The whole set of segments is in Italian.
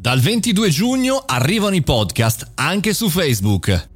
Dal 22 giugno arrivano i podcast anche su Facebook.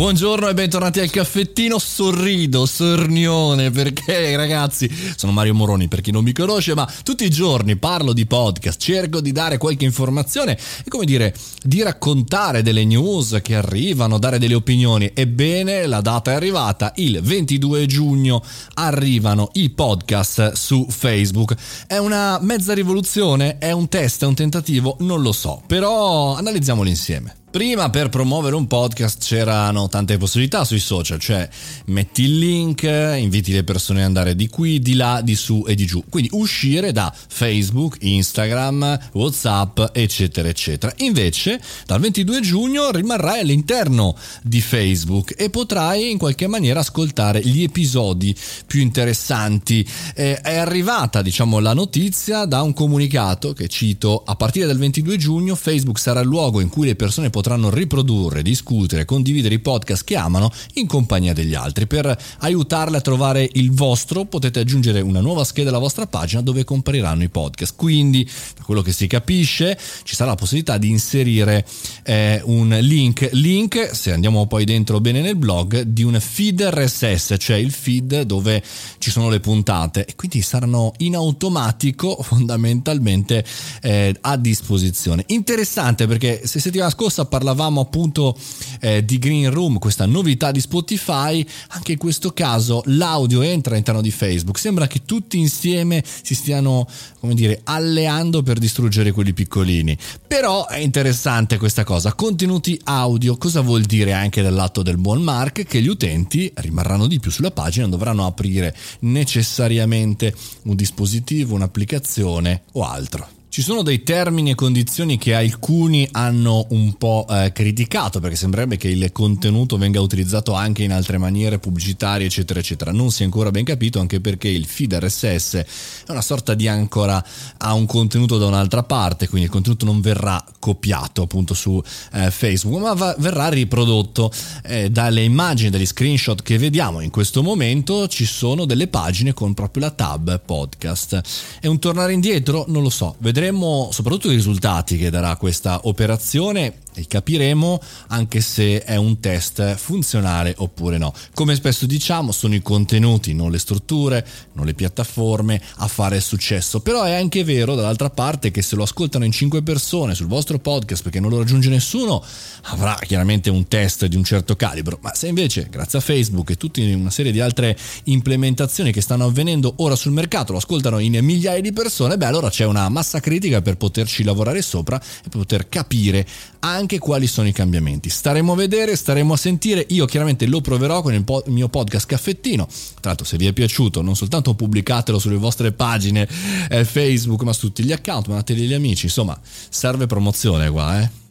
Buongiorno e bentornati al caffettino. Sorrido, sornione, perché ragazzi, sono Mario Moroni per chi non mi conosce, ma tutti i giorni parlo di podcast, cerco di dare qualche informazione e come dire, di raccontare delle news che arrivano, dare delle opinioni. Ebbene, la data è arrivata, il 22 giugno arrivano i podcast su Facebook. È una mezza rivoluzione? È un test, è un tentativo? Non lo so, però analizziamolo insieme. Prima per promuovere un podcast c'erano tante possibilità sui social, cioè metti il link, inviti le persone ad andare di qui, di là, di su e di giù. Quindi uscire da Facebook, Instagram, Whatsapp, eccetera, eccetera. Invece dal 22 giugno rimarrai all'interno di Facebook e potrai in qualche maniera ascoltare gli episodi più interessanti. Eh, è arrivata, diciamo, la notizia da un comunicato che cito, a partire dal 22 giugno Facebook sarà il luogo in cui le persone potranno potranno riprodurre, discutere, condividere i podcast che amano in compagnia degli altri. Per aiutarle a trovare il vostro potete aggiungere una nuova scheda alla vostra pagina dove compariranno i podcast. Quindi, da quello che si capisce, ci sarà la possibilità di inserire eh, un link, link, se andiamo poi dentro bene nel blog, di un feed RSS, cioè il feed dove ci sono le puntate e quindi saranno in automatico fondamentalmente eh, a disposizione. Interessante perché se settimana scorsa parlavamo appunto eh, di Green Room, questa novità di Spotify, anche in questo caso l'audio entra all'interno di Facebook. Sembra che tutti insieme si stiano, come dire, alleando per distruggere quelli piccolini. Però è interessante questa cosa. Contenuti audio, cosa vuol dire anche dal lato del buon Mark? Che gli utenti rimarranno di più sulla pagina, dovranno aprire necessariamente un dispositivo, un'applicazione o altro. Ci sono dei termini e condizioni che alcuni hanno un po' eh, criticato perché sembrerebbe che il contenuto venga utilizzato anche in altre maniere pubblicitarie eccetera eccetera. Non si è ancora ben capito anche perché il feed RSS è una sorta di ancora a un contenuto da un'altra parte, quindi il contenuto non verrà copiato appunto su eh, Facebook ma va, verrà riprodotto eh, dalle immagini, dagli screenshot che vediamo in questo momento ci sono delle pagine con proprio la tab podcast. È un tornare indietro? Non lo so, vedremo vedremo soprattutto i risultati che darà questa operazione e capiremo anche se è un test funzionale oppure no. Come spesso diciamo, sono i contenuti, non le strutture, non le piattaforme a fare successo. Però è anche vero dall'altra parte che se lo ascoltano in 5 persone sul vostro podcast perché non lo raggiunge nessuno, avrà chiaramente un test di un certo calibro. Ma se invece, grazie a Facebook e tutta una serie di altre implementazioni che stanno avvenendo ora sul mercato, lo ascoltano in migliaia di persone, beh allora c'è una massa critica per poterci lavorare sopra e poter capire anche anche quali sono i cambiamenti. Staremo a vedere, staremo a sentire, io chiaramente lo proverò con il, mio podcast caffettino. Tra l'altro se vi è piaciuto non soltanto pubblicatelo sulle vostre pagine eh, Facebook ma su tutti gli account, mandateli agli amici, insomma serve promozione qua eh.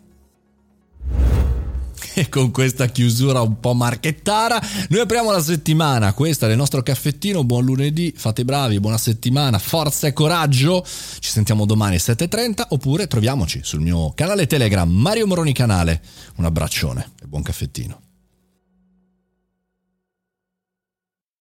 Con questa chiusura un po' marchettara, noi apriamo la settimana. Questo è il nostro caffettino. Buon lunedì, fate bravi, buona settimana, forza e coraggio. Ci sentiamo domani alle 7.30 oppure troviamoci sul mio canale Telegram, Mario Moroni Canale. Un abbraccione e buon caffettino.